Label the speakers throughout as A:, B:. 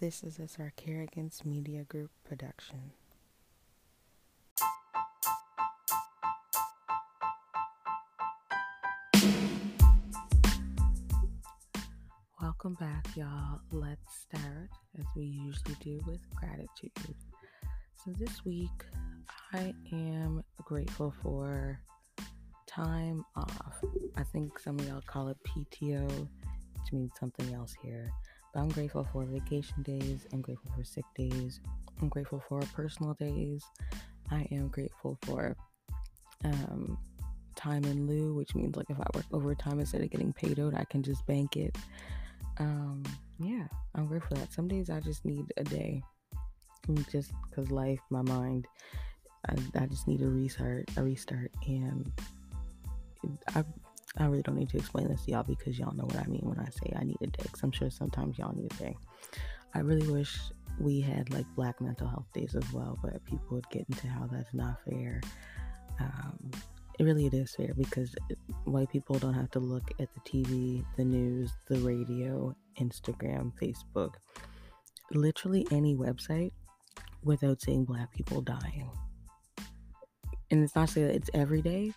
A: This is a Sarcarrogance Media Group production. Welcome back, y'all. Let's start as we usually do with gratitude. So, this week I am grateful for time off. I think some of y'all call it PTO, which means something else here. I'm grateful for vacation days. I'm grateful for sick days. I'm grateful for personal days. I am grateful for um, time in lieu, which means like if I work overtime instead of getting paid out, I can just bank it. Um, yeah, I'm grateful for that. Some days I just need a day, just because life, my mind, I, I just need a restart, a restart, and I I really don't need to explain this to y'all because y'all know what I mean when I say I need a day. Cause I'm sure sometimes y'all need a day. I really wish we had like Black Mental Health Days as well, but people would get into how that's not fair. Um, it really it is fair because white people don't have to look at the TV, the news, the radio, Instagram, Facebook, literally any website without seeing black people dying. And it's not saying that it's every day,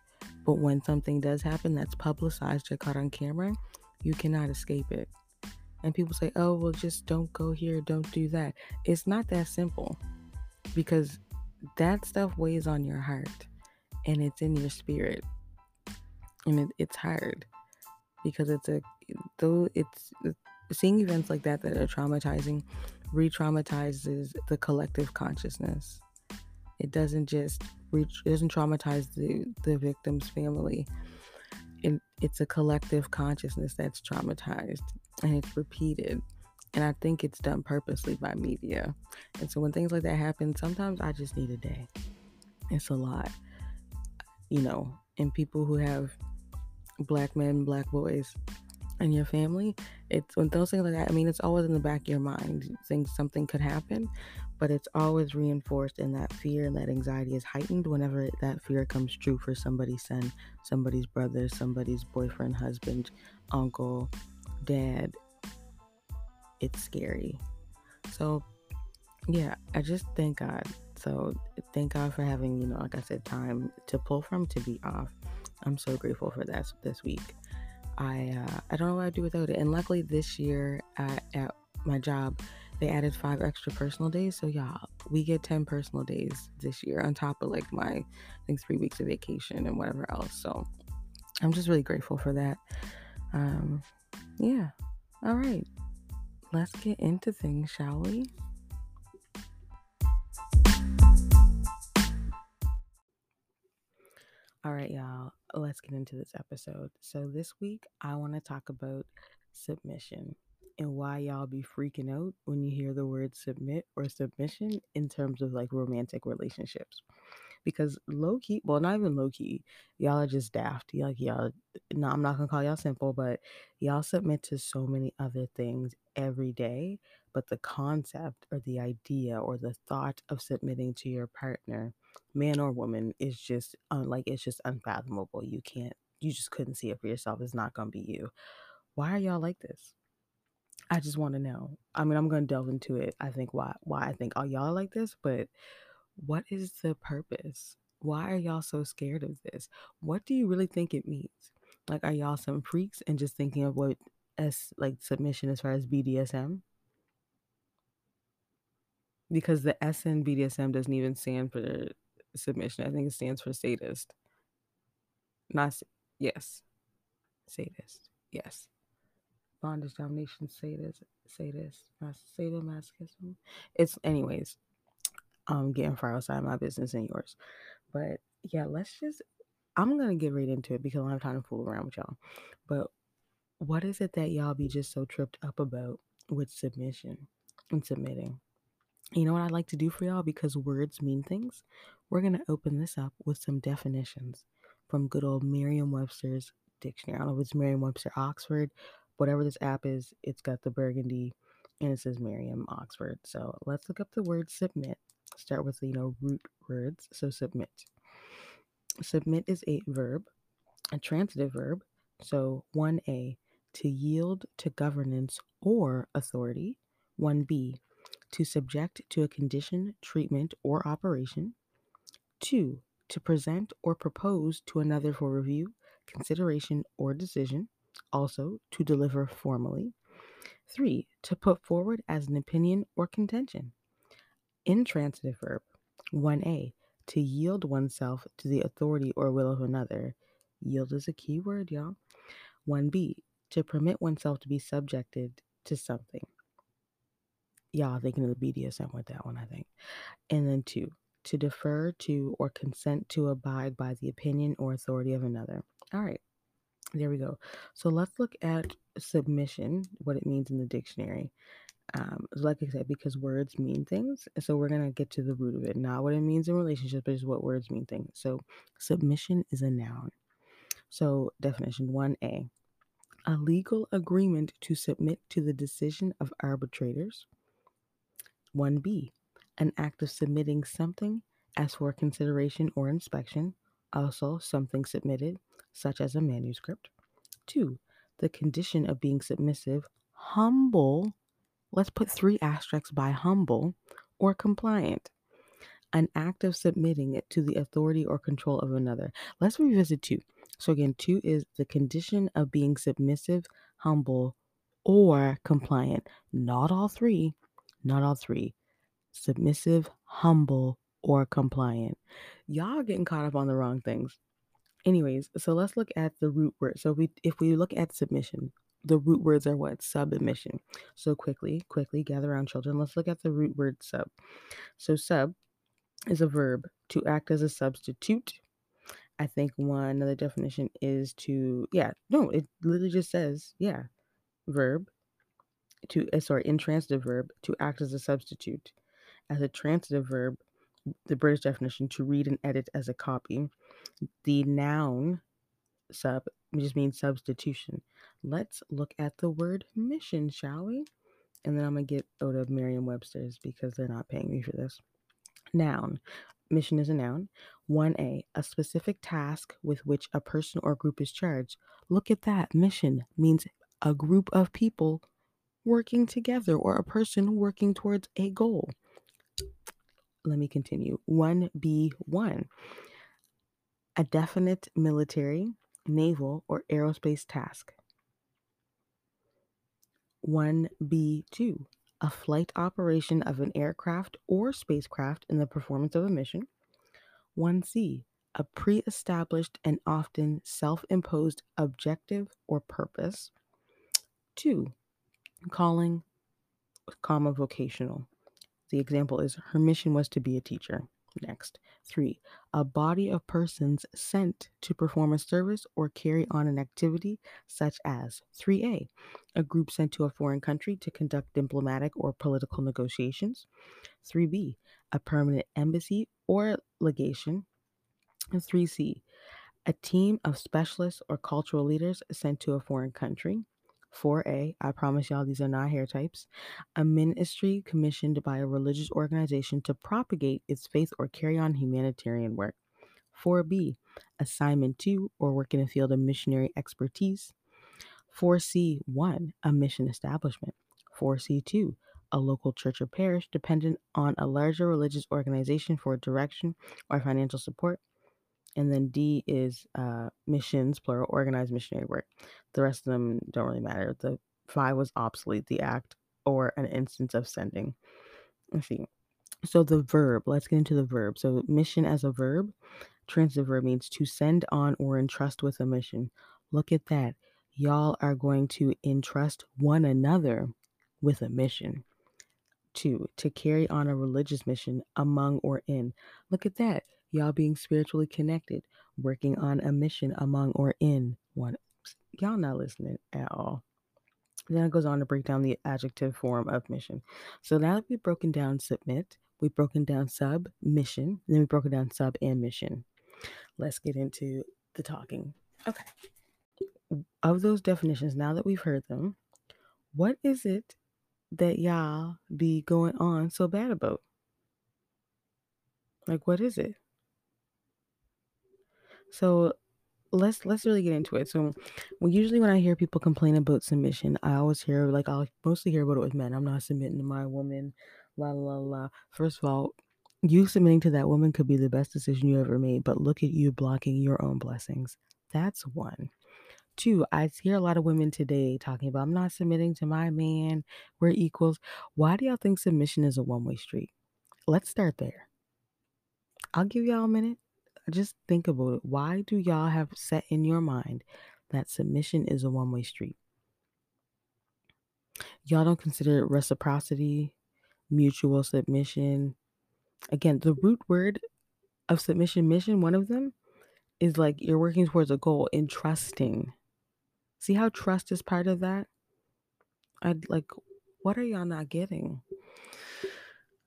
A: but when something does happen that's publicized or caught on camera, you cannot escape it. And people say, oh, well, just don't go here, don't do that. It's not that simple because that stuff weighs on your heart and it's in your spirit. And it, it's hard because it's a, though it's, seeing events like that that are traumatizing re traumatizes the collective consciousness. It doesn't just reach, doesn't traumatize the, the victim's family. It, it's a collective consciousness that's traumatized and it's repeated. And I think it's done purposely by media. And so when things like that happen, sometimes I just need a day. It's a lot, you know, and people who have black men, black boys in your family, it's when those things like that, I mean, it's always in the back of your mind. Things, something could happen, but it's always reinforced and that fear and that anxiety is heightened whenever that fear comes true for somebody's son somebody's brother somebody's boyfriend husband uncle dad. It's scary. So yeah i just thank god. So thank god for having you know like i said time to pull from to be off. I'm so grateful for that this week. I uh, i don't know what i'd do without it. And luckily this year at, at my job they added five extra personal days. So y'all, we get 10 personal days this year on top of like my I think three weeks of vacation and whatever else. So I'm just really grateful for that. Um yeah. All right. Let's get into things, shall we? All right, y'all, let's get into this episode. So, this week, I want to talk about submission and why y'all be freaking out when you hear the word submit or submission in terms of like romantic relationships. Because low key, well, not even low key, y'all are just daft. Y'all, like y'all, no, I'm not gonna call y'all simple, but y'all submit to so many other things every day. But the concept or the idea or the thought of submitting to your partner, man or woman, is just uh, like it's just unfathomable. You can't, you just couldn't see it for yourself. It's not gonna be you. Why are y'all like this? I just want to know. I mean, I'm going to delve into it. I think why why I think all y'all like this, but what is the purpose? Why are y'all so scared of this? What do you really think it means? Like, are y'all some freaks and just thinking of what as like submission as far as BDSM? Because the S in BDSM doesn't even stand for submission. I think it stands for sadist. Not yes, sadist. Yes bondage, domination, sadist, sadist, sadomasochism. It's anyways. Um, getting far outside my business and yours, but yeah, let's just. I'm gonna get right into it because I don't have time to fool around with y'all. But what is it that y'all be just so tripped up about with submission and submitting? You know what I'd like to do for y'all because words mean things? We're going to open this up with some definitions from good old Merriam Webster's dictionary. I don't know if it's Merriam Webster Oxford whatever this app is, it's got the burgundy and it says Merriam Oxford. So let's look up the word submit. Start with you know root words. So submit. Submit is a verb, a transitive verb. So 1a to yield to governance or authority. 1b to subject to a condition, treatment, or operation. Two, to present or propose to another for review, consideration, or decision. Also, to deliver formally. Three, to put forward as an opinion or contention. Intransitive verb. 1a, to yield oneself to the authority or will of another. Yield is a key word, y'all. 1b, to permit oneself to be subjected to something. Y'all thinking of the BDSM with that one, I think. And then two, to defer to or consent to abide by the opinion or authority of another. All right, there we go. So let's look at submission, what it means in the dictionary. Um, like I said, because words mean things. So we're going to get to the root of it, not what it means in relationships, but just what words mean things. So submission is a noun. So definition 1a a legal agreement to submit to the decision of arbitrators. 1b an act of submitting something as for consideration or inspection, also something submitted, such as a manuscript. 2. The condition of being submissive, humble, let's put three asterisks by humble, or compliant. An act of submitting it to the authority or control of another. Let's revisit 2. So, again, 2 is the condition of being submissive, humble, or compliant. Not all three. Not all three submissive, humble, or compliant. Y'all getting caught up on the wrong things. Anyways, so let's look at the root word. So we if we look at submission, the root words are what? Submission. So quickly, quickly gather around children. Let's look at the root word sub. So sub is a verb to act as a substitute. I think one another definition is to yeah, no, it literally just says, yeah, verb to uh, sorry, intransitive verb to act as a substitute as a transitive verb, the British definition, to read and edit as a copy. The noun sub just means substitution. Let's look at the word mission, shall we? And then I'm going to get out of Merriam Webster's because they're not paying me for this. Noun. Mission is a noun. 1a, a specific task with which a person or group is charged. Look at that. Mission means a group of people working together or a person working towards a goal let me continue. 1B1 a definite military, naval, or aerospace task. 1B2 a flight operation of an aircraft or spacecraft in the performance of a mission. 1C a pre established and often self imposed objective or purpose. 2. Calling, comma, vocational. The example is her mission was to be a teacher. Next. Three, a body of persons sent to perform a service or carry on an activity such as 3A, a group sent to a foreign country to conduct diplomatic or political negotiations. 3B, a permanent embassy or legation. 3C, a team of specialists or cultural leaders sent to a foreign country. 4A, I promise y'all these are not hair types, a ministry commissioned by a religious organization to propagate its faith or carry on humanitarian work. 4B, assignment to or work in a field of missionary expertise. 4C1, a mission establishment. 4C2, a local church or parish dependent on a larger religious organization for direction or financial support and then D is uh, missions, plural, organized missionary work. The rest of them don't really matter. The five was obsolete, the act or an instance of sending. Let's see. So the verb, let's get into the verb. So mission as a verb, transitive verb means to send on or entrust with a mission. Look at that. Y'all are going to entrust one another with a mission. Two, to carry on a religious mission among or in. Look at that y'all being spiritually connected, working on a mission among or in one. Y'all not listening at all. Then it goes on to break down the adjective form of mission. So now that we've broken down submit, we've broken down sub mission, then we've broken down sub and mission. Let's get into the talking. Okay. Of those definitions, now that we've heard them, what is it that y'all be going on so bad about? Like, what is it? So let's let's really get into it. So, well, usually when I hear people complain about submission, I always hear like I'll mostly hear about it with men. I'm not submitting to my woman. La la la. First of all, you submitting to that woman could be the best decision you ever made, but look at you blocking your own blessings. That's one. Two, I hear a lot of women today talking about, I'm not submitting to my man, we're equals. Why do y'all think submission is a one way street? Let's start there. I'll give y'all a minute. Just think about it. Why do y'all have set in your mind that submission is a one way street? Y'all don't consider reciprocity, mutual submission. Again, the root word of submission mission, one of them is like you're working towards a goal in trusting. See how trust is part of that? I'd like, what are y'all not getting?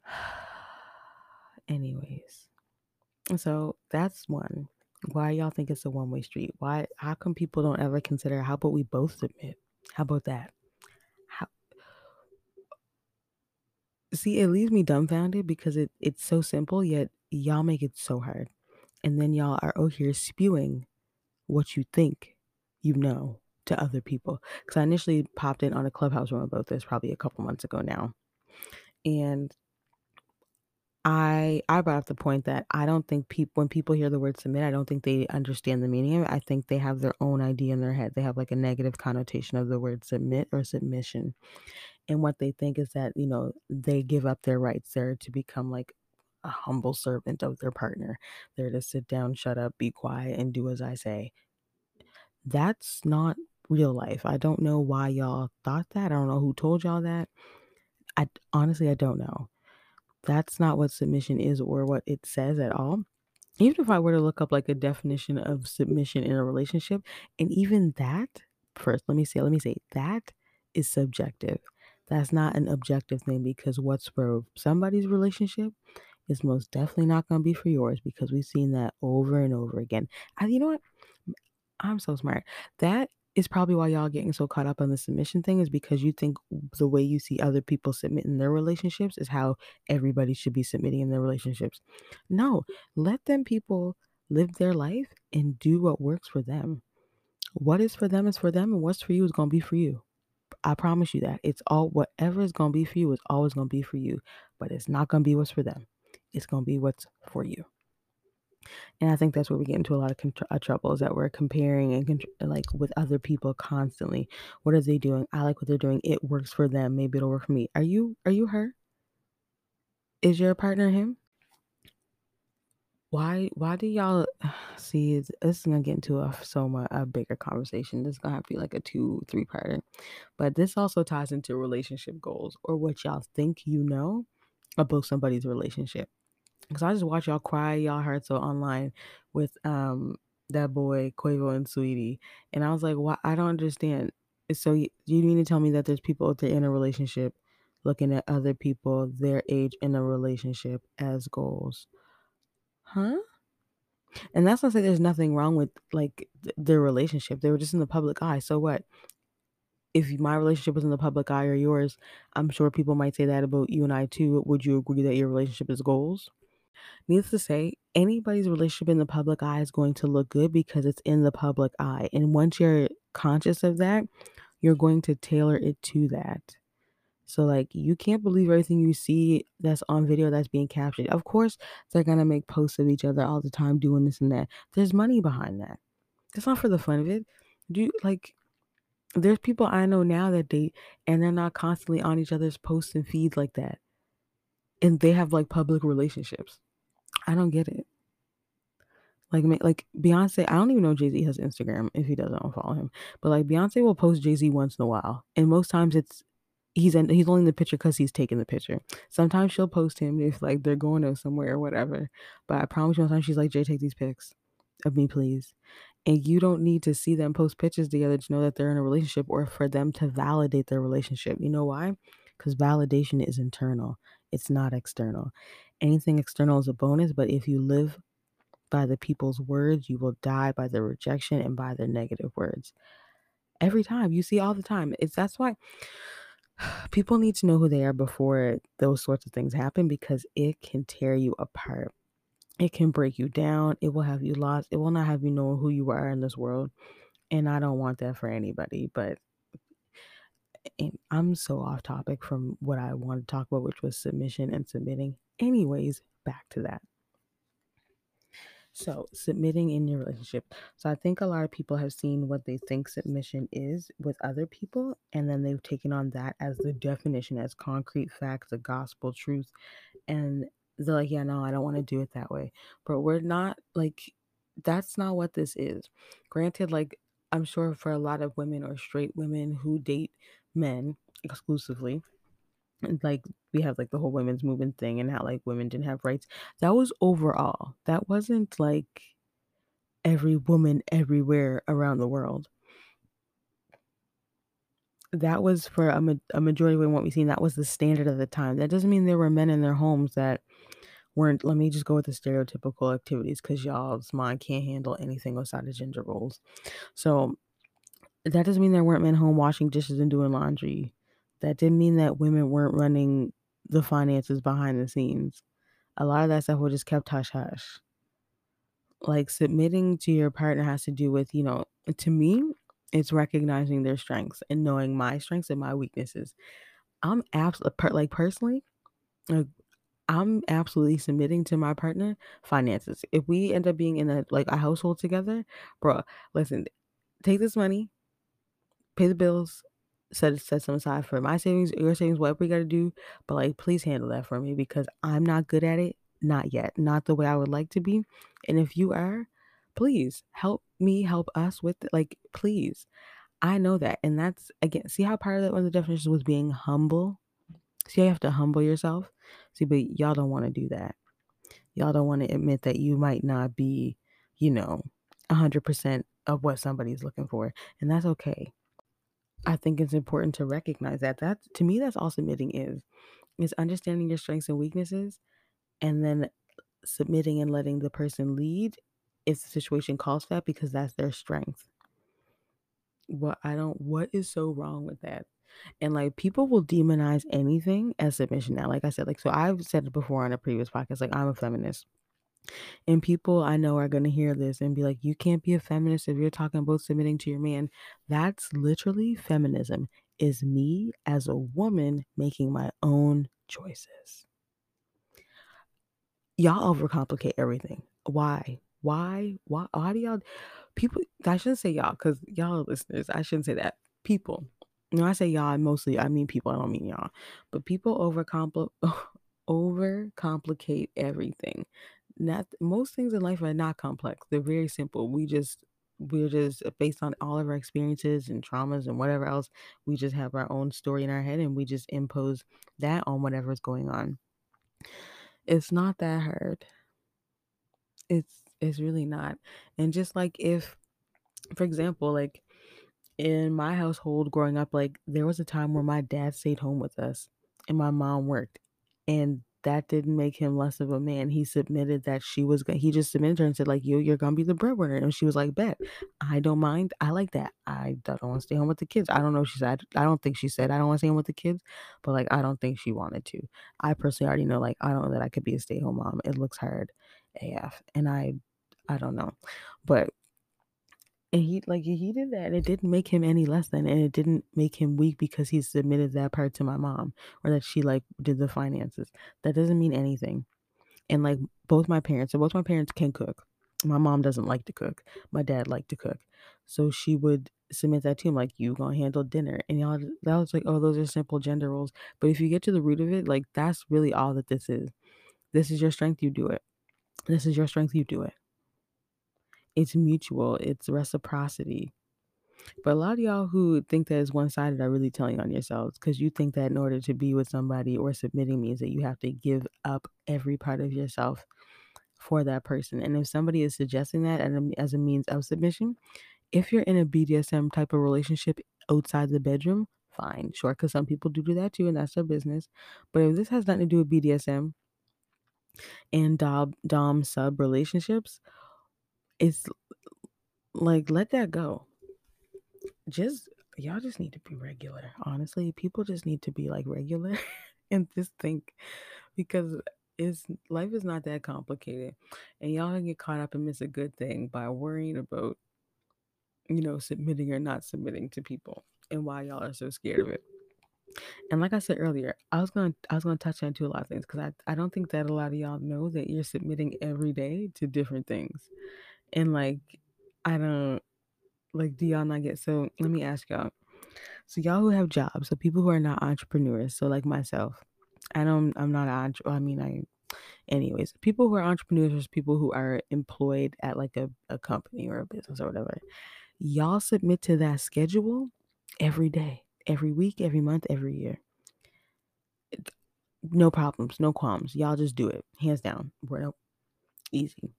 A: Anyways, so that's one. Why y'all think it's a one way street? Why? How come people don't ever consider? How about we both submit? How about that? How? See, it leaves me dumbfounded because it it's so simple, yet y'all make it so hard, and then y'all are oh here spewing what you think you know to other people. Because I initially popped in on a clubhouse room about this probably a couple months ago now, and I I brought up the point that I don't think people when people hear the word submit, I don't think they understand the meaning of it. I think they have their own idea in their head. They have like a negative connotation of the word submit or submission. And what they think is that, you know, they give up their rights there to become like a humble servant of their partner. They're to sit down, shut up, be quiet, and do as I say. That's not real life. I don't know why y'all thought that. I don't know who told y'all that. I honestly I don't know. That's not what submission is or what it says at all. Even if I were to look up like a definition of submission in a relationship, and even that, first, let me say, let me say, that is subjective. That's not an objective thing because what's for somebody's relationship is most definitely not going to be for yours because we've seen that over and over again. I, you know what? I'm so smart. That is probably why y'all getting so caught up on the submission thing is because you think the way you see other people submit in their relationships is how everybody should be submitting in their relationships. No, let them people live their life and do what works for them. What is for them is for them, and what's for you is going to be for you. I promise you that. It's all whatever is going to be for you is always going to be for you, but it's not going to be what's for them. It's going to be what's for you. And I think that's where we get into a lot of contr- uh, trouble is that we're comparing and contr- like with other people constantly. What are they doing? I like what they're doing. It works for them. Maybe it'll work for me. Are you are you her? Is your partner him? Why why do y'all see this is gonna get into a so much a bigger conversation. This is gonna have to be like a two, three parter. But this also ties into relationship goals or what y'all think you know about somebody's relationship. Because I just watch y'all cry y'all hearts out online with um that boy Quavo and Saweetie, and I was like, "Why? I don't understand." So you, you mean to tell me that there's people out there in a relationship looking at other people their age in a relationship as goals, huh? And that's not say there's nothing wrong with like th- their relationship. They were just in the public eye. So what? If my relationship was in the public eye or yours, I'm sure people might say that about you and I too. Would you agree that your relationship is goals? Needless to say, anybody's relationship in the public eye is going to look good because it's in the public eye. And once you're conscious of that, you're going to tailor it to that. So, like, you can't believe everything you see that's on video that's being captured. Of course, they're going to make posts of each other all the time doing this and that. There's money behind that. It's not for the fun of it. Do you like, there's people I know now that date and they're not constantly on each other's posts and feeds like that. And they have like public relationships. I don't get it. Like, like Beyonce, I don't even know Jay Z has Instagram. If he doesn't, I'll follow him. But like Beyonce will post Jay Z once in a while, and most times it's he's in, he's only in the picture because he's taking the picture. Sometimes she'll post him if like they're going to somewhere or whatever. But I promise you, sometimes she's like, Jay, take these pics of me, please. And you don't need to see them post pictures together to know that they're in a relationship or for them to validate their relationship. You know why? Because validation is internal, it's not external. Anything external is a bonus, but if you live by the people's words, you will die by the rejection and by the negative words. Every time you see all the time. It's that's why people need to know who they are before those sorts of things happen because it can tear you apart. It can break you down. It will have you lost. It will not have you know who you are in this world. And I don't want that for anybody. But I'm so off topic from what I want to talk about, which was submission and submitting. Anyways, back to that. So, submitting in your relationship. So, I think a lot of people have seen what they think submission is with other people, and then they've taken on that as the definition, as concrete facts, a gospel truth. And they're like, yeah, no, I don't want to do it that way. But we're not like, that's not what this is. Granted, like, I'm sure for a lot of women or straight women who date men exclusively, like we have like the whole women's movement thing and how like women didn't have rights. That was overall. That wasn't like every woman everywhere around the world. That was for a, a majority of what we've seen. That was the standard of the time. That doesn't mean there were men in their homes that weren't. Let me just go with the stereotypical activities because y'all's mind can't handle anything outside of gender roles. So that doesn't mean there weren't men home washing dishes and doing laundry that didn't mean that women weren't running the finances behind the scenes. A lot of that stuff was just kept hush hush. Like submitting to your partner has to do with, you know, to me, it's recognizing their strengths and knowing my strengths and my weaknesses. I'm absolutely like personally, like I'm absolutely submitting to my partner finances. If we end up being in a like a household together, bro, listen, take this money, pay the bills, set set some aside for my savings, your savings, whatever you got to do. But like, please handle that for me because I'm not good at it. Not yet. Not the way I would like to be. And if you are, please help me help us with it. Like, please. I know that. And that's again, see how part of that one of the definitions was being humble. See, you have to humble yourself. See, but y'all don't want to do that. Y'all don't want to admit that you might not be, you know, 100% of what somebody's looking for. And that's okay. I think it's important to recognize that. That to me, that's all submitting is, is understanding your strengths and weaknesses, and then submitting and letting the person lead if the situation calls for that because that's their strength. What I don't, what is so wrong with that? And like people will demonize anything as submission now. Like I said, like so I've said it before on a previous podcast. Like I'm a feminist. And people I know are going to hear this and be like, you can't be a feminist if you're talking about submitting to your man. That's literally feminism, is me as a woman making my own choices. Y'all overcomplicate everything. Why? Why? Why? Why do y'all? People, I shouldn't say y'all because y'all listeners. I shouldn't say that. People. You When I say y'all, mostly I mean people. I don't mean y'all. But people overcomplicate everything not most things in life are not complex. They're very simple. We just we're just uh, based on all of our experiences and traumas and whatever else, we just have our own story in our head and we just impose that on whatever's going on. It's not that hard. It's it's really not. And just like if for example, like in my household growing up, like there was a time where my dad stayed home with us and my mom worked. And that didn't make him less of a man. He submitted that she was going he just submitted her and said, like, you you're gonna be the breadwinner. And she was like, Bet, I don't mind. I like that. I don't want to stay home with the kids. I don't know she said I don't think she said I don't want to stay home with the kids, but like I don't think she wanted to. I personally already know, like, I don't know that I could be a stay-home mom. It looks hard AF. And I I don't know. But and he like he did that and it didn't make him any less than and it didn't make him weak because he submitted that part to my mom or that she like did the finances. That doesn't mean anything. And like both my parents so both my parents can cook. My mom doesn't like to cook. My dad liked to cook. So she would submit that to him like you gonna handle dinner. And y'all that was like oh those are simple gender roles. But if you get to the root of it like that's really all that this is. This is your strength you do it. This is your strength you do it it's mutual, it's reciprocity. But a lot of y'all who think that it's one sided are really telling on yourselves because you think that in order to be with somebody or submitting means that you have to give up every part of yourself for that person. And if somebody is suggesting that as a means of submission, if you're in a BDSM type of relationship outside the bedroom, fine, sure, because some people do do that too, and that's their business. But if this has nothing to do with BDSM and Dom, Dom sub relationships, it's like let that go. Just y'all just need to be regular. Honestly, people just need to be like regular and just think because it's life is not that complicated. And y'all get caught up and miss a good thing by worrying about you know submitting or not submitting to people and why y'all are so scared of it. And like I said earlier, I was gonna I was gonna touch on to a lot of things because I, I don't think that a lot of y'all know that you're submitting every day to different things. And like I don't like do y'all not get so let me ask y'all. So y'all who have jobs, so people who are not entrepreneurs, so like myself, I don't I'm not an I mean I anyways, people who are entrepreneurs people who are employed at like a, a company or a business or whatever. Y'all submit to that schedule every day every week, every month, every year. No problems, no qualms. Y'all just do it, hands down. We're easy.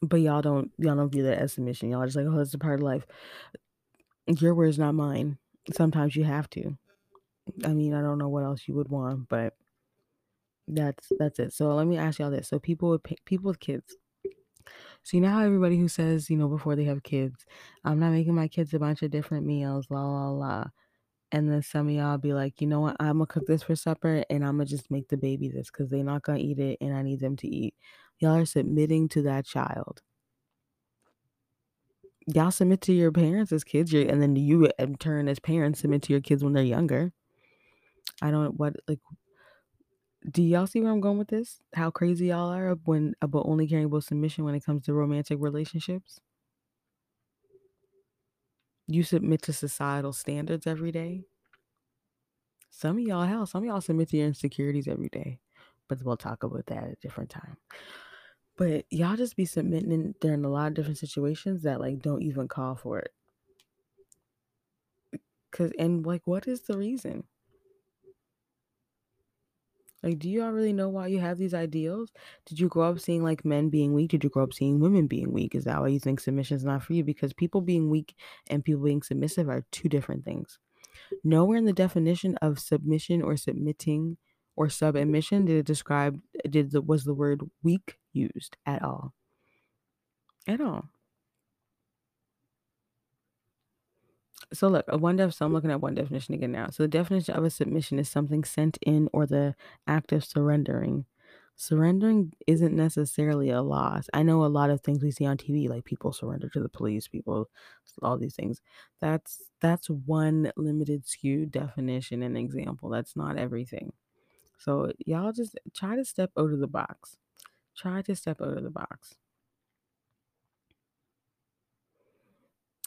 A: But y'all don't y'all don't view that as submission. Y'all just like, oh, it's a part of life. Your words, not mine. Sometimes you have to. I mean, I don't know what else you would want, but that's that's it. So let me ask y'all this: so people with people with kids. So you know how everybody who says, you know, before they have kids, I'm not making my kids a bunch of different meals, la la la and then some of y'all be like, you know what, I'm gonna cook this for supper and I'm gonna just make the baby this because they're not gonna eat it and I need them to eat. Y'all are submitting to that child. Y'all submit to your parents as kids, and then you in turn as parents submit to your kids when they're younger. I don't what like. Do y'all see where I'm going with this? How crazy y'all are when about only caring about submission when it comes to romantic relationships? You submit to societal standards every day. Some of y'all, hell, some of y'all submit to your insecurities every day, but we'll talk about that at a different time. But y'all just be submitting during a lot of different situations that like don't even call for it. Cause and like, what is the reason? Like, do you all really know why you have these ideals? Did you grow up seeing like men being weak? Did you grow up seeing women being weak? Is that why you think submission is not for you? Because people being weak and people being submissive are two different things. Nowhere in the definition of submission or submitting or submission did it describe did the was the word weak used at all. At all. So look, a one def. So I'm looking at one definition again now. So the definition of a submission is something sent in or the act of surrendering. Surrendering isn't necessarily a loss. I know a lot of things we see on TV, like people surrender to the police, people, all these things. That's that's one limited skewed definition and example. That's not everything. So y'all just try to step out of the box. Try to step out of the box.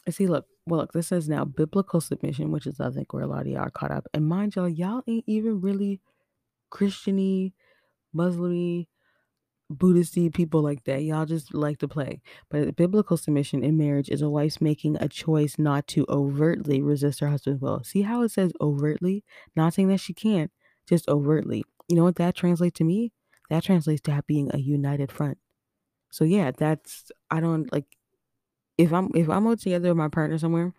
A: I See, look, well, look, this says now biblical submission, which is I think where a lot of y'all are caught up. And mind y'all, y'all ain't even really Christiany, Muslimy, Buddhisty people like that. Y'all just like to play. But biblical submission in marriage is a wife's making a choice not to overtly resist her husband's will. See how it says overtly? Not saying that she can't, just overtly. You know what that translates to me? That translates to being a united front. So yeah, that's I don't like if I'm if I'm out together with my partner somewhere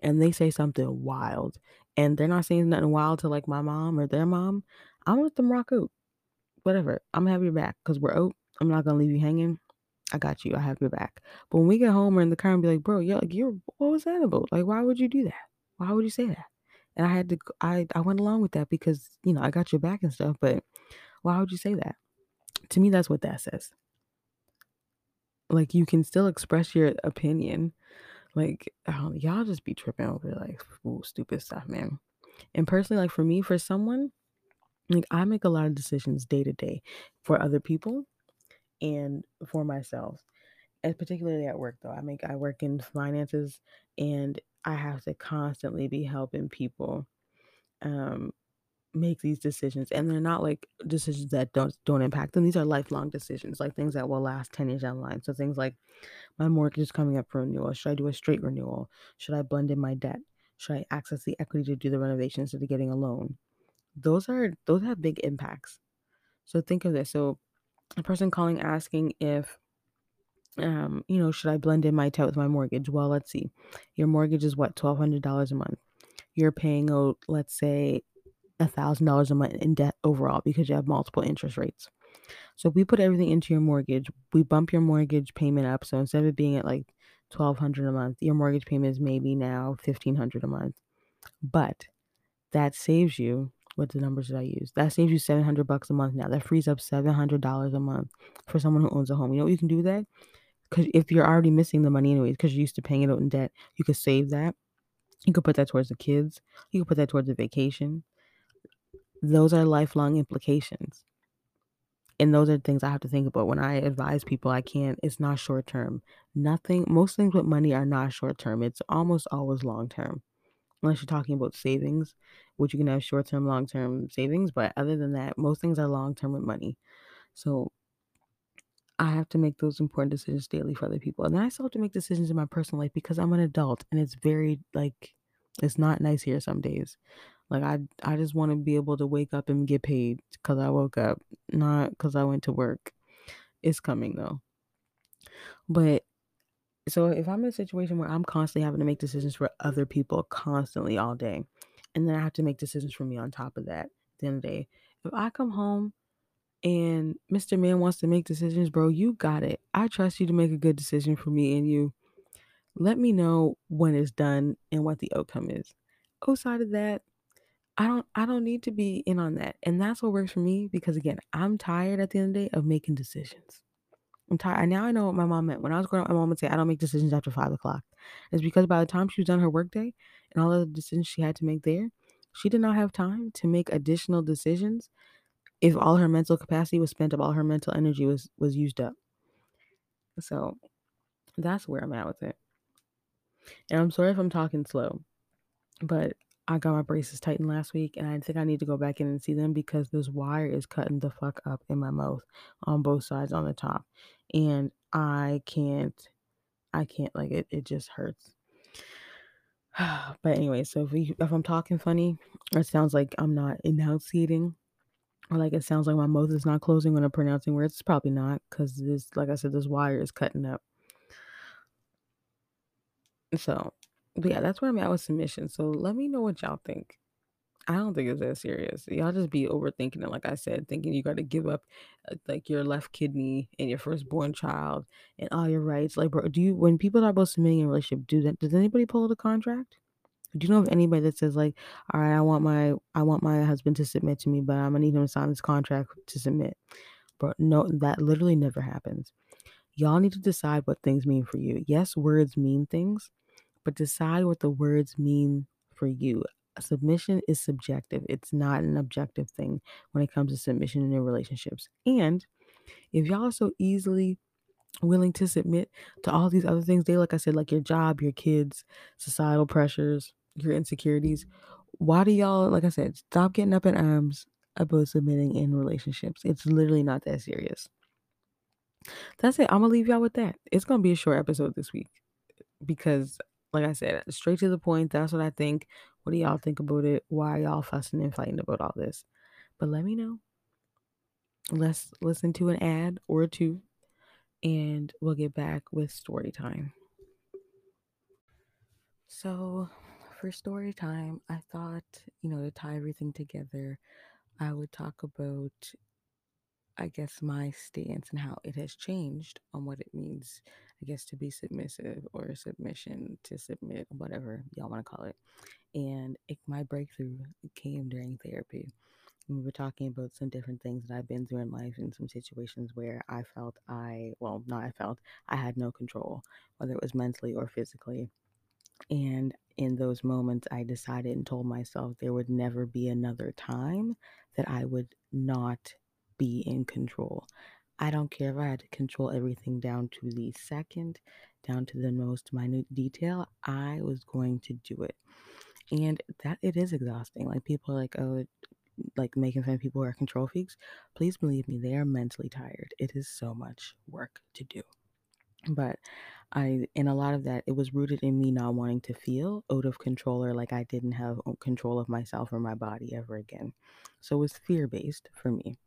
A: and they say something wild and they're not saying nothing wild to like my mom or their mom, I'm let them rock out. Whatever. I'm gonna have your back because we're out. I'm not gonna leave you hanging. I got you. I have your back. But when we get home, we're in the car and be like, bro, yo, like you're what was that about? Like, why would you do that? Why would you say that? And I had to I I went along with that because, you know, I got your back and stuff, but why would you say that? To me, that's what that says. Like you can still express your opinion. Like oh, y'all just be tripping over like ooh, stupid stuff, man. And personally, like for me, for someone, like I make a lot of decisions day to day for other people and for myself. And particularly at work though. I make I work in finances and I have to constantly be helping people um make these decisions and they're not like decisions that don't don't impact them these are lifelong decisions like things that will last 10 years down the line. So things like my mortgage is coming up for renewal should i do a straight renewal? Should i blend in my debt? Should i access the equity to do the renovations instead of getting a loan? Those are those have big impacts. So think of this so a person calling asking if um you know should i blend in my debt with my mortgage? Well let's see your mortgage is what $1200 a month. You're paying out let's say $1,000 a month in debt overall because you have multiple interest rates. So if we put everything into your mortgage, we bump your mortgage payment up. So instead of being at like 1200 a month, your mortgage payment is maybe now 1500 a month. But that saves you what the numbers that I use? That saves you 700 bucks a month now. That frees up $700 a month for someone who owns a home. You know what you can do that? Because if you're already missing the money anyways, because you're used to paying it out in debt, you could save that. You could put that towards the kids. You could put that towards a vacation. Those are lifelong implications. And those are things I have to think about when I advise people. I can't, it's not short term. Nothing, most things with money are not short term. It's almost always long term, unless you're talking about savings, which you can have short term, long term savings. But other than that, most things are long term with money. So I have to make those important decisions daily for other people. And then I still have to make decisions in my personal life because I'm an adult and it's very like it's not nice here some days. Like I I just want to be able to wake up and get paid cuz I woke up, not cuz I went to work. It's coming though. But so if I'm in a situation where I'm constantly having to make decisions for other people constantly all day, and then I have to make decisions for me on top of that, at the end of the day, if I come home and Mr. Man wants to make decisions, bro, you got it. I trust you to make a good decision for me and you. Let me know when it's done and what the outcome is. Outside of that, I don't I don't need to be in on that. And that's what works for me because again, I'm tired at the end of the day of making decisions. I'm tired. Now I know what my mom meant. When I was growing up, my mom would say, I don't make decisions after five o'clock. It's because by the time she was done her workday and all of the decisions she had to make there, she did not have time to make additional decisions if all her mental capacity was spent, if all her mental energy was was used up. So that's where I'm at with it. And I'm sorry if I'm talking slow, but I got my braces tightened last week and I think I need to go back in and see them because this wire is cutting the fuck up in my mouth on both sides on the top. And I can't I can't like it it just hurts. but anyway, so if we, if I'm talking funny, it sounds like I'm not enunciating or like it sounds like my mouth is not closing when I'm pronouncing words. It's probably not because this like I said, this wire is cutting up. So but yeah, that's where I'm at with submission. So let me know what y'all think. I don't think it's that serious. Y'all just be overthinking it, like I said, thinking you got to give up uh, like your left kidney and your firstborn child and all your rights. Like, bro, do you when people talk about submitting in a relationship, do that? Does anybody pull out the contract? Do you know of anybody that says like, all right, I want my I want my husband to submit to me, but I'm gonna need him to sign this contract to submit? Bro, no, that literally never happens. Y'all need to decide what things mean for you. Yes, words mean things, but decide what the words mean for you. Submission is subjective. It's not an objective thing when it comes to submission in your relationships. And if y'all are so easily willing to submit to all these other things, they like I said, like your job, your kids, societal pressures, your insecurities, why do y'all, like I said, stop getting up in arms about submitting in relationships? It's literally not that serious. That's it. I'm gonna leave y'all with that. It's gonna be a short episode this week because like I said, straight to the point. That's what I think. What do y'all think about it? Why y'all fussing and fighting about all this? But let me know. Let's listen to an ad or two, and we'll get back with story time. So, for story time, I thought, you know, to tie everything together, I would talk about I guess, my stance and how it has changed on what it means, I guess, to be submissive or submission, to submit, whatever y'all want to call it. And it, my breakthrough came during therapy. we were talking about some different things that I've been through in life and some situations where I felt I, well, not I felt, I had no control, whether it was mentally or physically. And in those moments, I decided and told myself there would never be another time that I would not be in control. I don't care if I had to control everything down to the second, down to the most minute detail. I was going to do it. And that it is exhausting. Like people like, oh, like making fun of people who are control freaks. Please believe me, they are mentally tired. It is so much work to do. But I, in a lot of that, it was rooted in me not wanting to feel out of control or like I didn't have uh, control of myself or my body ever again. So it was fear based for me.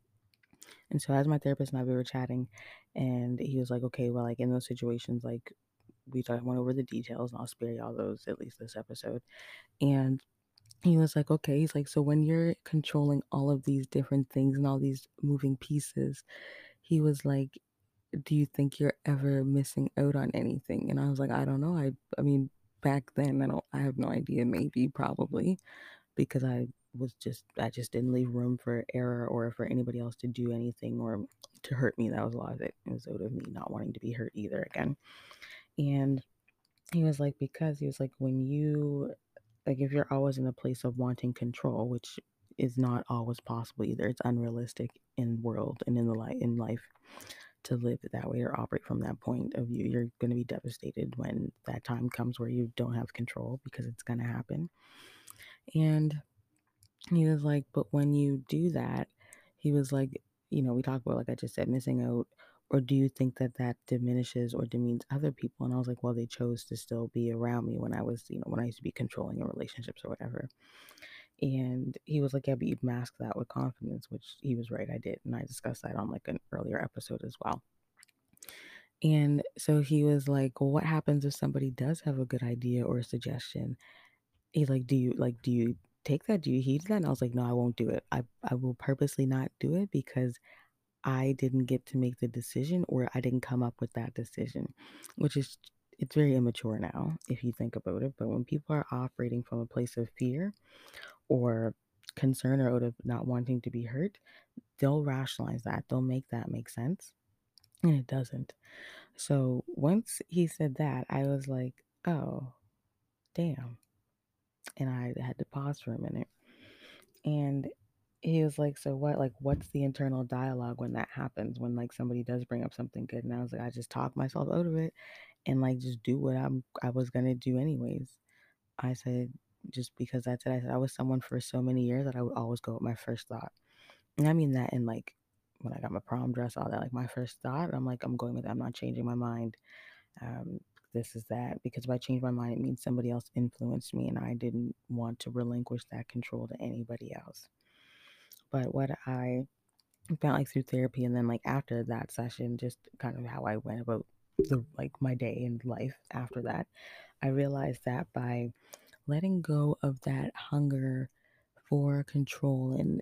A: And so as my therapist and I we were chatting and he was like, Okay, well like in those situations, like we talked went over the details and I'll spare y'all those at least this episode. And he was like, Okay, he's like, so when you're controlling all of these different things and all these moving pieces, he was like, Do you think you're ever missing out on anything? And I was like, I don't know. I I mean, back then I don't I have no idea, maybe, probably, because I was just I just didn't leave room for error or for anybody else to do anything or to hurt me. That was a lot of it. It was out of me not wanting to be hurt either again. And he was like, because he was like, when you like if you're always in a place of wanting control, which is not always possible either. It's unrealistic in world and in the life in life to live that way or operate from that point of view. You're going to be devastated when that time comes where you don't have control because it's going to happen. And he was like, but when you do that, he was like, you know, we talk about, like I just said, missing out. Or do you think that that diminishes or demeans other people? And I was like, well, they chose to still be around me when I was, you know, when I used to be controlling in relationships or whatever. And he was like, yeah, but you'd mask that with confidence, which he was right. I did. And I discussed that on like an earlier episode as well. And so he was like, well, what happens if somebody does have a good idea or a suggestion? He's like, do you like, do you take that? Do you heed that? And I was like, no, I won't do it. I, I will purposely not do it because I didn't get to make the decision or I didn't come up with that decision, which is, it's very immature now if you think about it. But when people are operating from a place of fear or concern or out of not wanting to be hurt, they'll rationalize that. They'll make that make sense. And it doesn't. So once he said that, I was like, oh, damn. And I had to pause for a minute. And he was like, so what? Like, what's the internal dialogue when that happens? When like somebody does bring up something good, and I was like, I just talk myself out of it, and like just do what I'm I was gonna do anyways. I said just because that's it. I said I was someone for so many years that I would always go with my first thought, and I mean that in like when I got my prom dress, all that. Like my first thought, I'm like, I'm going with. That. I'm not changing my mind. Um, this is that because if I change my mind, it means somebody else influenced me, and I didn't want to relinquish that control to anybody else. But what I found like through therapy and then like after that session, just kind of how I went about the like my day and life after that, I realized that by letting go of that hunger for control and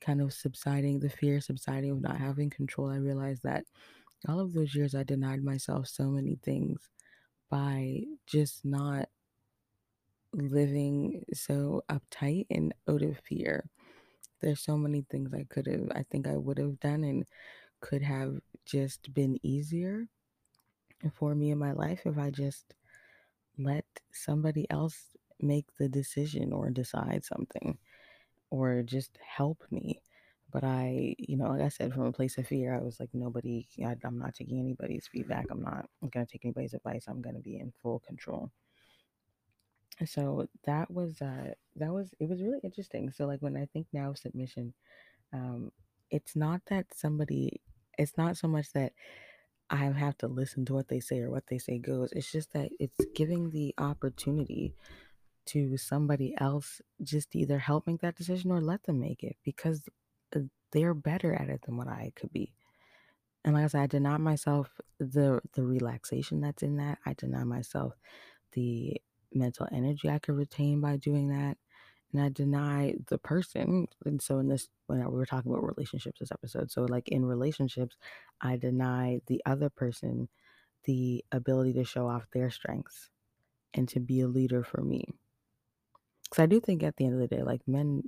A: kind of subsiding the fear subsiding of not having control, I realized that all of those years I denied myself so many things by just not living so uptight and out of fear there's so many things I could have, I think I would have done and could have just been easier for me in my life if I just let somebody else make the decision or decide something or just help me. But I, you know, like I said, from a place of fear, I was like, nobody, I, am not taking anybody's feedback. I'm not going to take anybody's advice. I'm going to be in full control so that was uh that was it was really interesting so like when i think now of submission um it's not that somebody it's not so much that i have to listen to what they say or what they say goes it's just that it's giving the opportunity to somebody else just either help make that decision or let them make it because they're better at it than what i could be and like i said i deny myself the the relaxation that's in that i deny myself the mental energy I could retain by doing that. And I deny the person. And so in this, when we were talking about relationships this episode, so like in relationships, I deny the other person the ability to show off their strengths and to be a leader for me. Because I do think at the end of the day, like men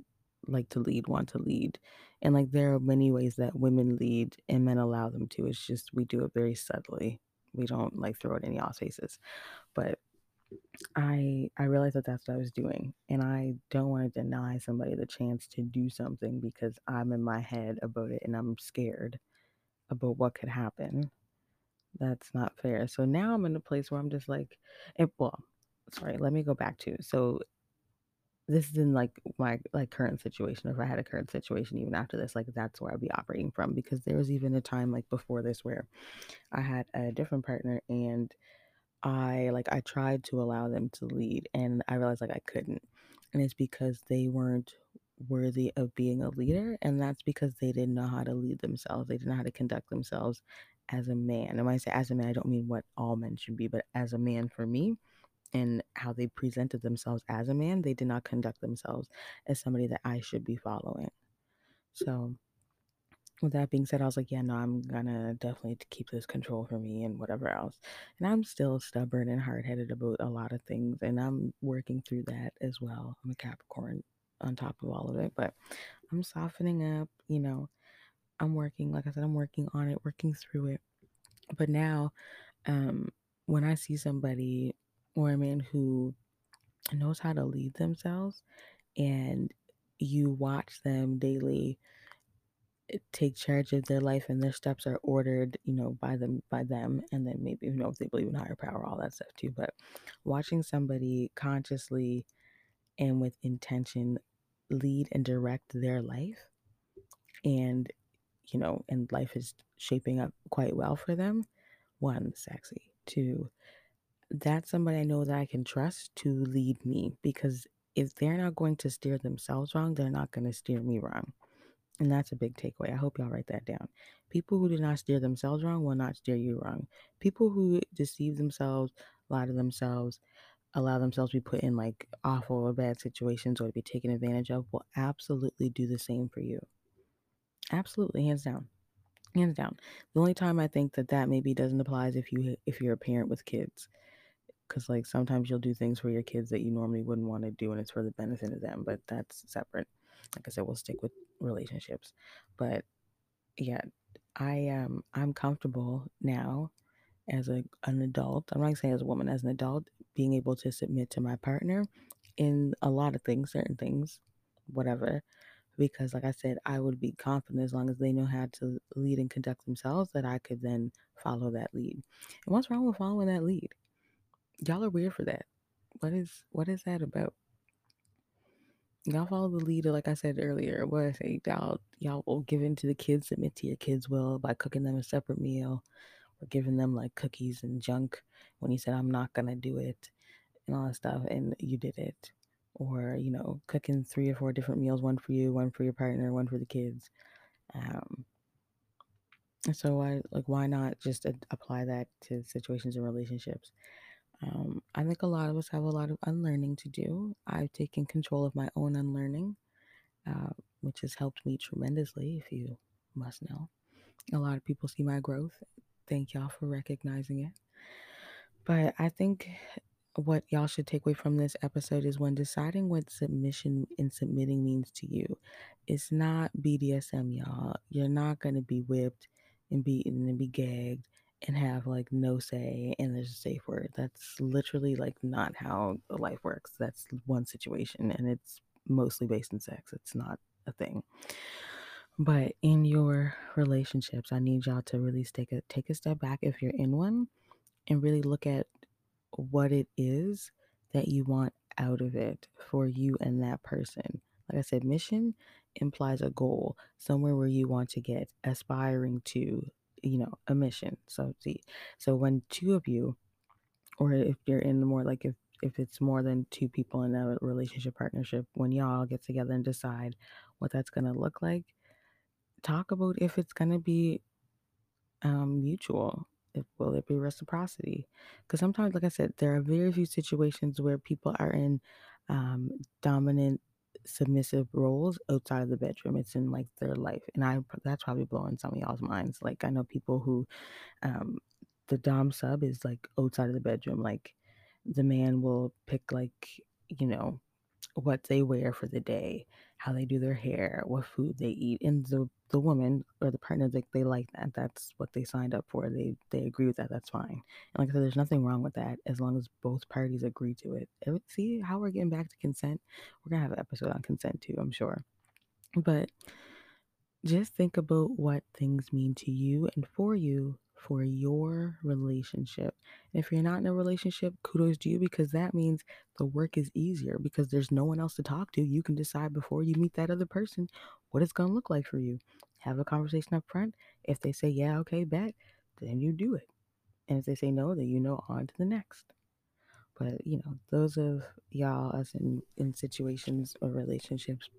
A: like to lead, want to lead. And like there are many ways that women lead and men allow them to. It's just we do it very subtly. We don't like throw it in y'all's faces. But I I realized that that's what I was doing, and I don't want to deny somebody the chance to do something because I'm in my head about it and I'm scared about what could happen. That's not fair. So now I'm in a place where I'm just like, it, well, sorry, let me go back to so this is in like my like current situation. If I had a current situation even after this, like that's where I'd be operating from because there was even a time like before this where I had a different partner and I like I tried to allow them to lead and I realized like I couldn't. And it's because they weren't worthy of being a leader and that's because they didn't know how to lead themselves. They didn't know how to conduct themselves as a man. And when I say as a man, I don't mean what all men should be, but as a man for me and how they presented themselves as a man, they did not conduct themselves as somebody that I should be following. So with that being said, I was like, yeah, no, I'm gonna definitely keep this control for me and whatever else. And I'm still stubborn and hard headed about a lot of things, and I'm working through that as well. I'm a Capricorn on top of all of it, but I'm softening up, you know. I'm working, like I said, I'm working on it, working through it. But now, um, when I see somebody or a man who knows how to lead themselves and you watch them daily eh, take charge of their life and their steps are ordered you know by them by them and then maybe you know if they believe in higher power all that stuff too but watching somebody consciously and with intention lead and direct their life and you know and life is shaping up quite well for them one sexy two that's somebody i know that i can trust to lead me because if they're not going to steer themselves wrong they're not going to steer me wrong and that's a big takeaway i hope y'all write that down people who do not steer themselves wrong will not steer you wrong people who deceive themselves lie to themselves allow themselves to be put in like awful or bad situations or to be taken advantage of will absolutely do the same for you. Absolutely, hands down. Hands down. The only time I think that that maybe doesn't apply is if you if you're a parent with kids. Cuz like sometimes you'll do things for your kids that you normally wouldn't want to do and it's for the benefit of them, but that's separate. Like I said, we'll stick with relationships. But yeah, I um I'm comfortable now as a, an adult, I'm not saying as a woman, as an adult, being able to submit to my partner in a lot of things, certain things, whatever. Because, like I said, I would be confident as long as they know how to lead and conduct themselves that I could then follow that lead. And what's wrong with following that lead? Y'all are weird for that. What is what is that about? Y'all follow the leader, like I said earlier. What I say, y'all y'all will give in to the kids, submit to your kids' will by cooking them a separate meal or giving them like cookies and junk when you said I'm not gonna do it and all that stuff and you did it. Or, you know, cooking three or four different meals, one for you, one for your partner, one for the kids. Um so why like why not just apply that to situations and relationships? Um, I think a lot of us have a lot of unlearning to do. I've taken control of my own unlearning, uh, which has helped me tremendously, if you must know. A lot of people see my growth Thank y'all for recognizing it. But I think what y'all should take away from this episode is when deciding what submission and submitting means to you, it's not BDSM, y'all. You're not going to be whipped and beaten and be gagged and have like no say and there's a safe word. That's literally like not how life works. That's one situation and it's mostly based in sex. It's not a thing. But in your relationships, I need y'all to really take a take a step back if you're in one and really look at what it is that you want out of it for you and that person. Like I said, mission implies a goal, somewhere where you want to get, aspiring to, you know, a mission. So see, so when two of you, or if you're in the more like if if it's more than two people in a relationship partnership, when y'all get together and decide what that's gonna look like, talk about if it's going to be um, mutual. If, will it be reciprocity? Because sometimes, like I said, there are very few situations where people are in um, dominant, submissive roles outside of the bedroom. It's in like their life, and I that's probably blowing some of y'all's minds. Like I know people who um, the dom sub is like outside of the bedroom. Like the man will pick like you know what they wear for the day, how they do their hair, what food they eat, and the the woman or the partner like they like that. That's what they signed up for. They they agree with that. That's fine. And like I said, there's nothing wrong with that as long as both parties agree to it. See how we're getting back to consent. We're gonna have an episode on consent too, I'm sure. But just think about what things mean to you and for you for your relationship. If you're not in a relationship, kudos to you because that means the work is easier because there's no one else to talk to. You can decide before you meet that other person what it's going to look like for you. Have a conversation up front. If they say, yeah, okay, bet, then you do it. And if they say no, then you know on to the next. But, you know, those of y'all us in, in situations or relationships,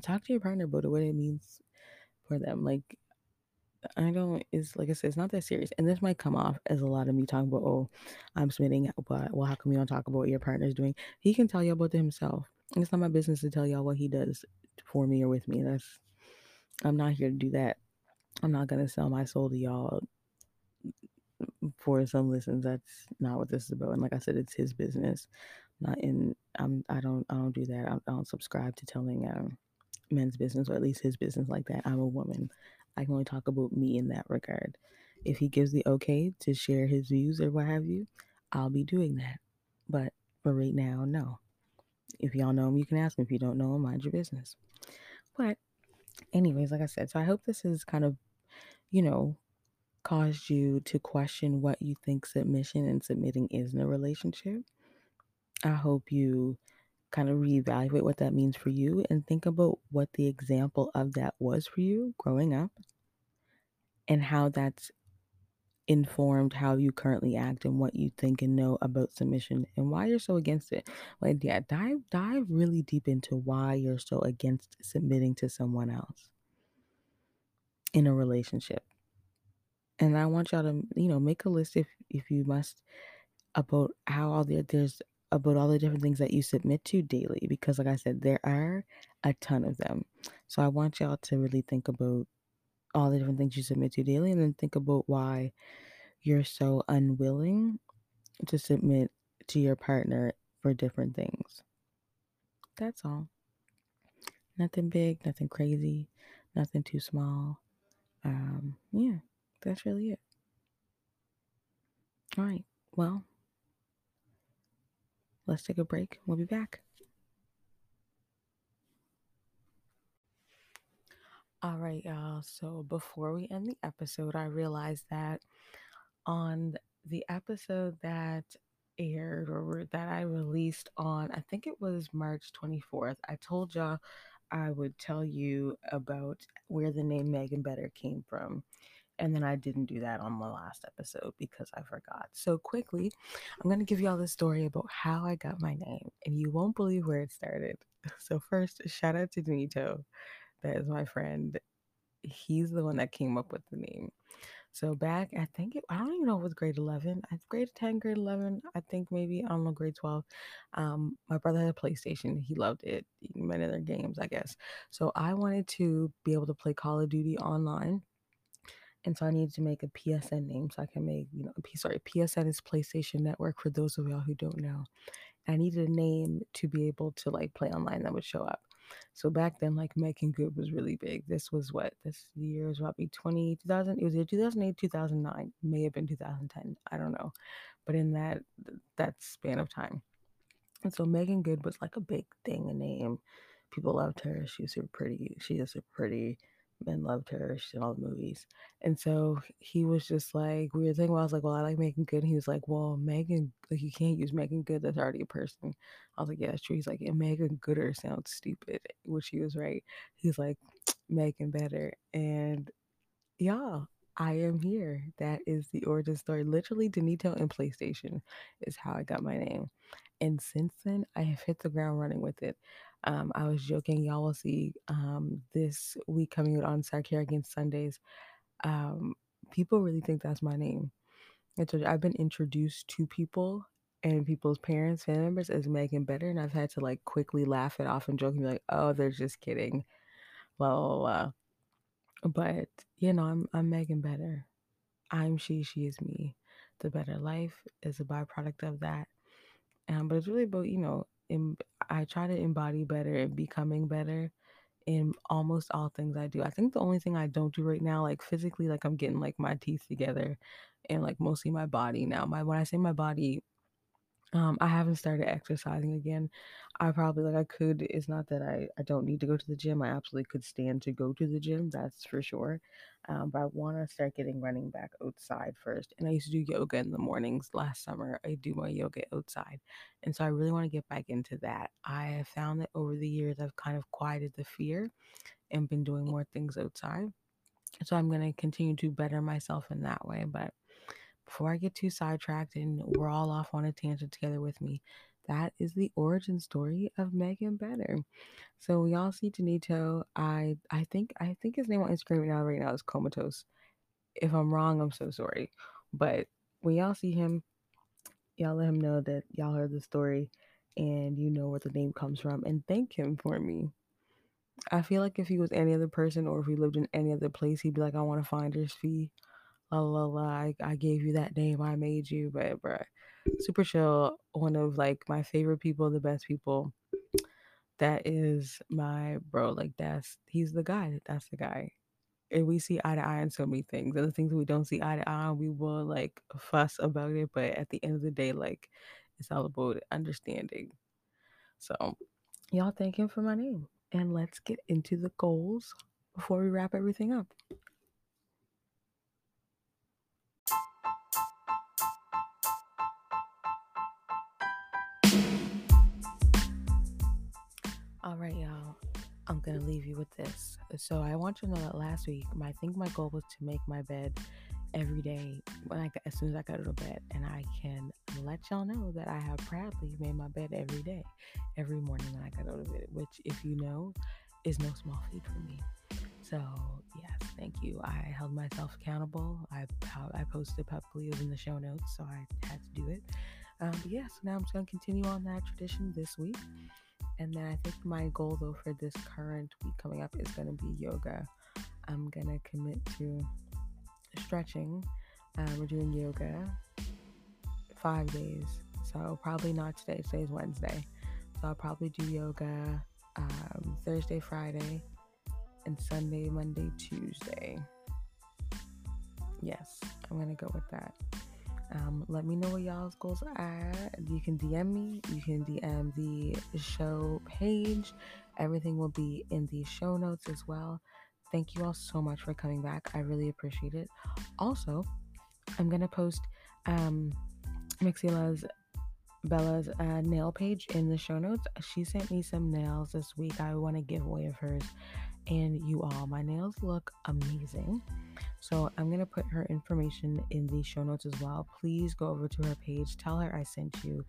A: talk to your partner about what it means for them. Like, I don't. It's like I said, it's not that serious, and this might come off as a lot of me talking about, oh, I'm submitting, but well, how come you don't talk about what your partner's doing? He can tell you about himself. And it's not my business to tell y'all what he does for me or with me. That's I'm not here to do that. I'm not gonna sell my soul to y'all for some listens. That's not what this is about. And like I said, it's his business. Not in. I'm. I don't. I don't do that. I, I don't subscribe to telling um, men's business or at least his business like that. I'm a woman. I can only talk about me in that regard. If he gives the okay to share his views or what have you, I'll be doing that. But for right now, no. If y'all know him, you can ask him. If you don't know him, mind your business. But, anyways, like I said, so I hope this is kind of, you know, caused you to question what you think submission and submitting is in a relationship. I hope you kind of reevaluate what that means for you and think about what the example of that was for you growing up and how that's informed how you currently act and what you think and know about submission and why you're so against it. Like yeah, dive dive really deep into why you're so against submitting to someone else in a relationship. And I want y'all to, you know, make a list if if you must about how all the there's about all the different things that you submit to daily because like I said there are a ton of them. So I want y'all to really think about all the different things you submit to daily and then think about why you're so unwilling to submit to your partner for different things. That's all. Nothing big, nothing crazy, nothing too small. Um, yeah, that's really it. All right. Well, let's take a break. We'll be back. All right, y'all. So before we end the episode, I realized that on the episode that aired or that I released on, I think it was March 24th, I told y'all I would tell you about where the name Meghan Better came from. And then I didn't do that on the last episode because I forgot. So, quickly, I'm going to give y'all the story about how I got my name, and you won't believe where it started. So, first, shout out to Nito. That is my friend. He's the one that came up with the name. So back, I think it, I don't even know if it was grade 11. I grade 10, grade 11. I think maybe, I don't know, grade 12. Um, my brother had a PlayStation. He loved it. Many other games, I guess. So I wanted to be able to play Call of Duty online. And so I needed to make a PSN name so I can make, you know, sorry, PSN is PlayStation Network for those of y'all who don't know. I needed a name to be able to like play online that would show up. So back then, like Meagan Good was really big. This was what this year was probably 20, 2000. It was either 2008, 2009, may have been 2010. I don't know, but in that that span of time. And so Meagan Good was like a big thing, a name. People loved her. She was super pretty. She is super pretty men loved her. She's in all the movies. And so he was just like, we were thinking, well, I was like, well, I like Meagan Good. And he was like, well, Megan, like, you can't use Meagan Good. That's already a person. I was like, yeah, it's true. He's like, and Megan Gooder sounds stupid, which he was right. He's like, Meghan Better. And y'all, I am here. That is the origin story. Literally, Denito and PlayStation is how I got my name. And since then, I have hit the ground running with it. Um, I was joking, y'all will see um, this week coming out on Sarcarrogance Sundays. Um, people really think that's my name. So I've been introduced to people and people's parents, family members as Meghan Better, and I've had to like quickly laugh it off and joke and be like, "Oh, they're just kidding," blah blah blah. But you know, I'm I'm Meghan Better. I'm she, she is me. The better life is a byproduct of that. Um, but it's really about you know I try to embody better and becoming better in almost all things I do. I think the only thing I don't do right now, like physically, like I'm getting like my teeth together and like mostly my body now. My when I say my body, um, I haven't started exercising again. I probably like I could. It's not that I I don't need to go to the gym. I absolutely could stand to go to the gym. That's for sure. Um, but I want to start getting running back outside first. And I used to do yoga in the mornings last summer. I do my yoga outside, and so I really want to get back into that. I have found that over the years I've kind of quieted the fear and been doing more things outside. So I'm gonna continue to better myself in that way, but before I get too sidetracked and we're all off on a tangent together with me, that is the origin story of Meghan Better. So we all see Denito. I I think I think his name on Instagram now right now is Comatose. If I'm wrong, I'm so sorry. But when y'all see him, y'all let him know that y'all heard the story and you know where the name comes from and thank him for me. I feel like if he was any other person or if he lived in any other place, he'd be like, I want a finder's fee la la la, I, I gave you that name, I made you, but bruh, super chill, one of like my favorite people, the best people. That is my bro. Like that's he's the guy. That's the guy. And we see eye to eye on so many things. And the things we don't see eye to eye on, we will like fuss about it. But at the end of the day, like it's all about understanding. So, y'all thank him for my name. And let's get into the goals before we wrap everything up. All right, y'all. I'm gonna leave you with this. So I want you to know that last week, my, I think my goal was to make my bed every day when I as soon as I got to bed, and I can let y'all know that I have proudly made my bed every day, every morning when I got out of bed. Which, if you know, is no small feat for me. So yes, thank you. I held myself accountable. I I posted publicly. It was in the show notes, so I had to do it. Um, but yes, yeah, so now I'm just gonna continue on that tradition this week. And then I think my goal though for this current week coming up is going to be yoga. I'm going to commit to stretching. Um, we're doing yoga five days. So probably not today. Today's Wednesday. So I'll probably do yoga um, Thursday, Friday, and Sunday, Monday, Tuesday. Yes, I'm going to go with that. Um, let me know what y'all's goals are. You can DM me. You can DM the show page. Everything will be in the show notes as well. Thank you all so much for coming back. I really appreciate it. Also, I'm gonna post um, Mexisla's Bella's uh, nail page in the show notes. She sent me some nails this week. I want to give away of hers, and you all, my nails look amazing. So I'm going to put her information in the show notes as well. Please go over to her page. Tell her I sent you.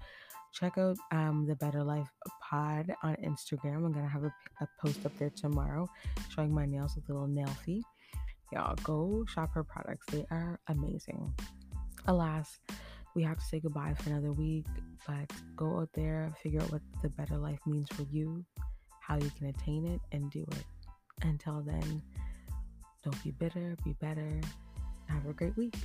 A: Check out um, the Better Life Pod on Instagram. I'm going to have a, a, post up there tomorrow showing my nails with a little nail fee. Y'all go shop her products. They are amazing. Alas, we have to say goodbye for another week, but go out there, figure out what the better life means for you, how you can attain it, and do it. Until then, don't be bitter, be better. Have a great week.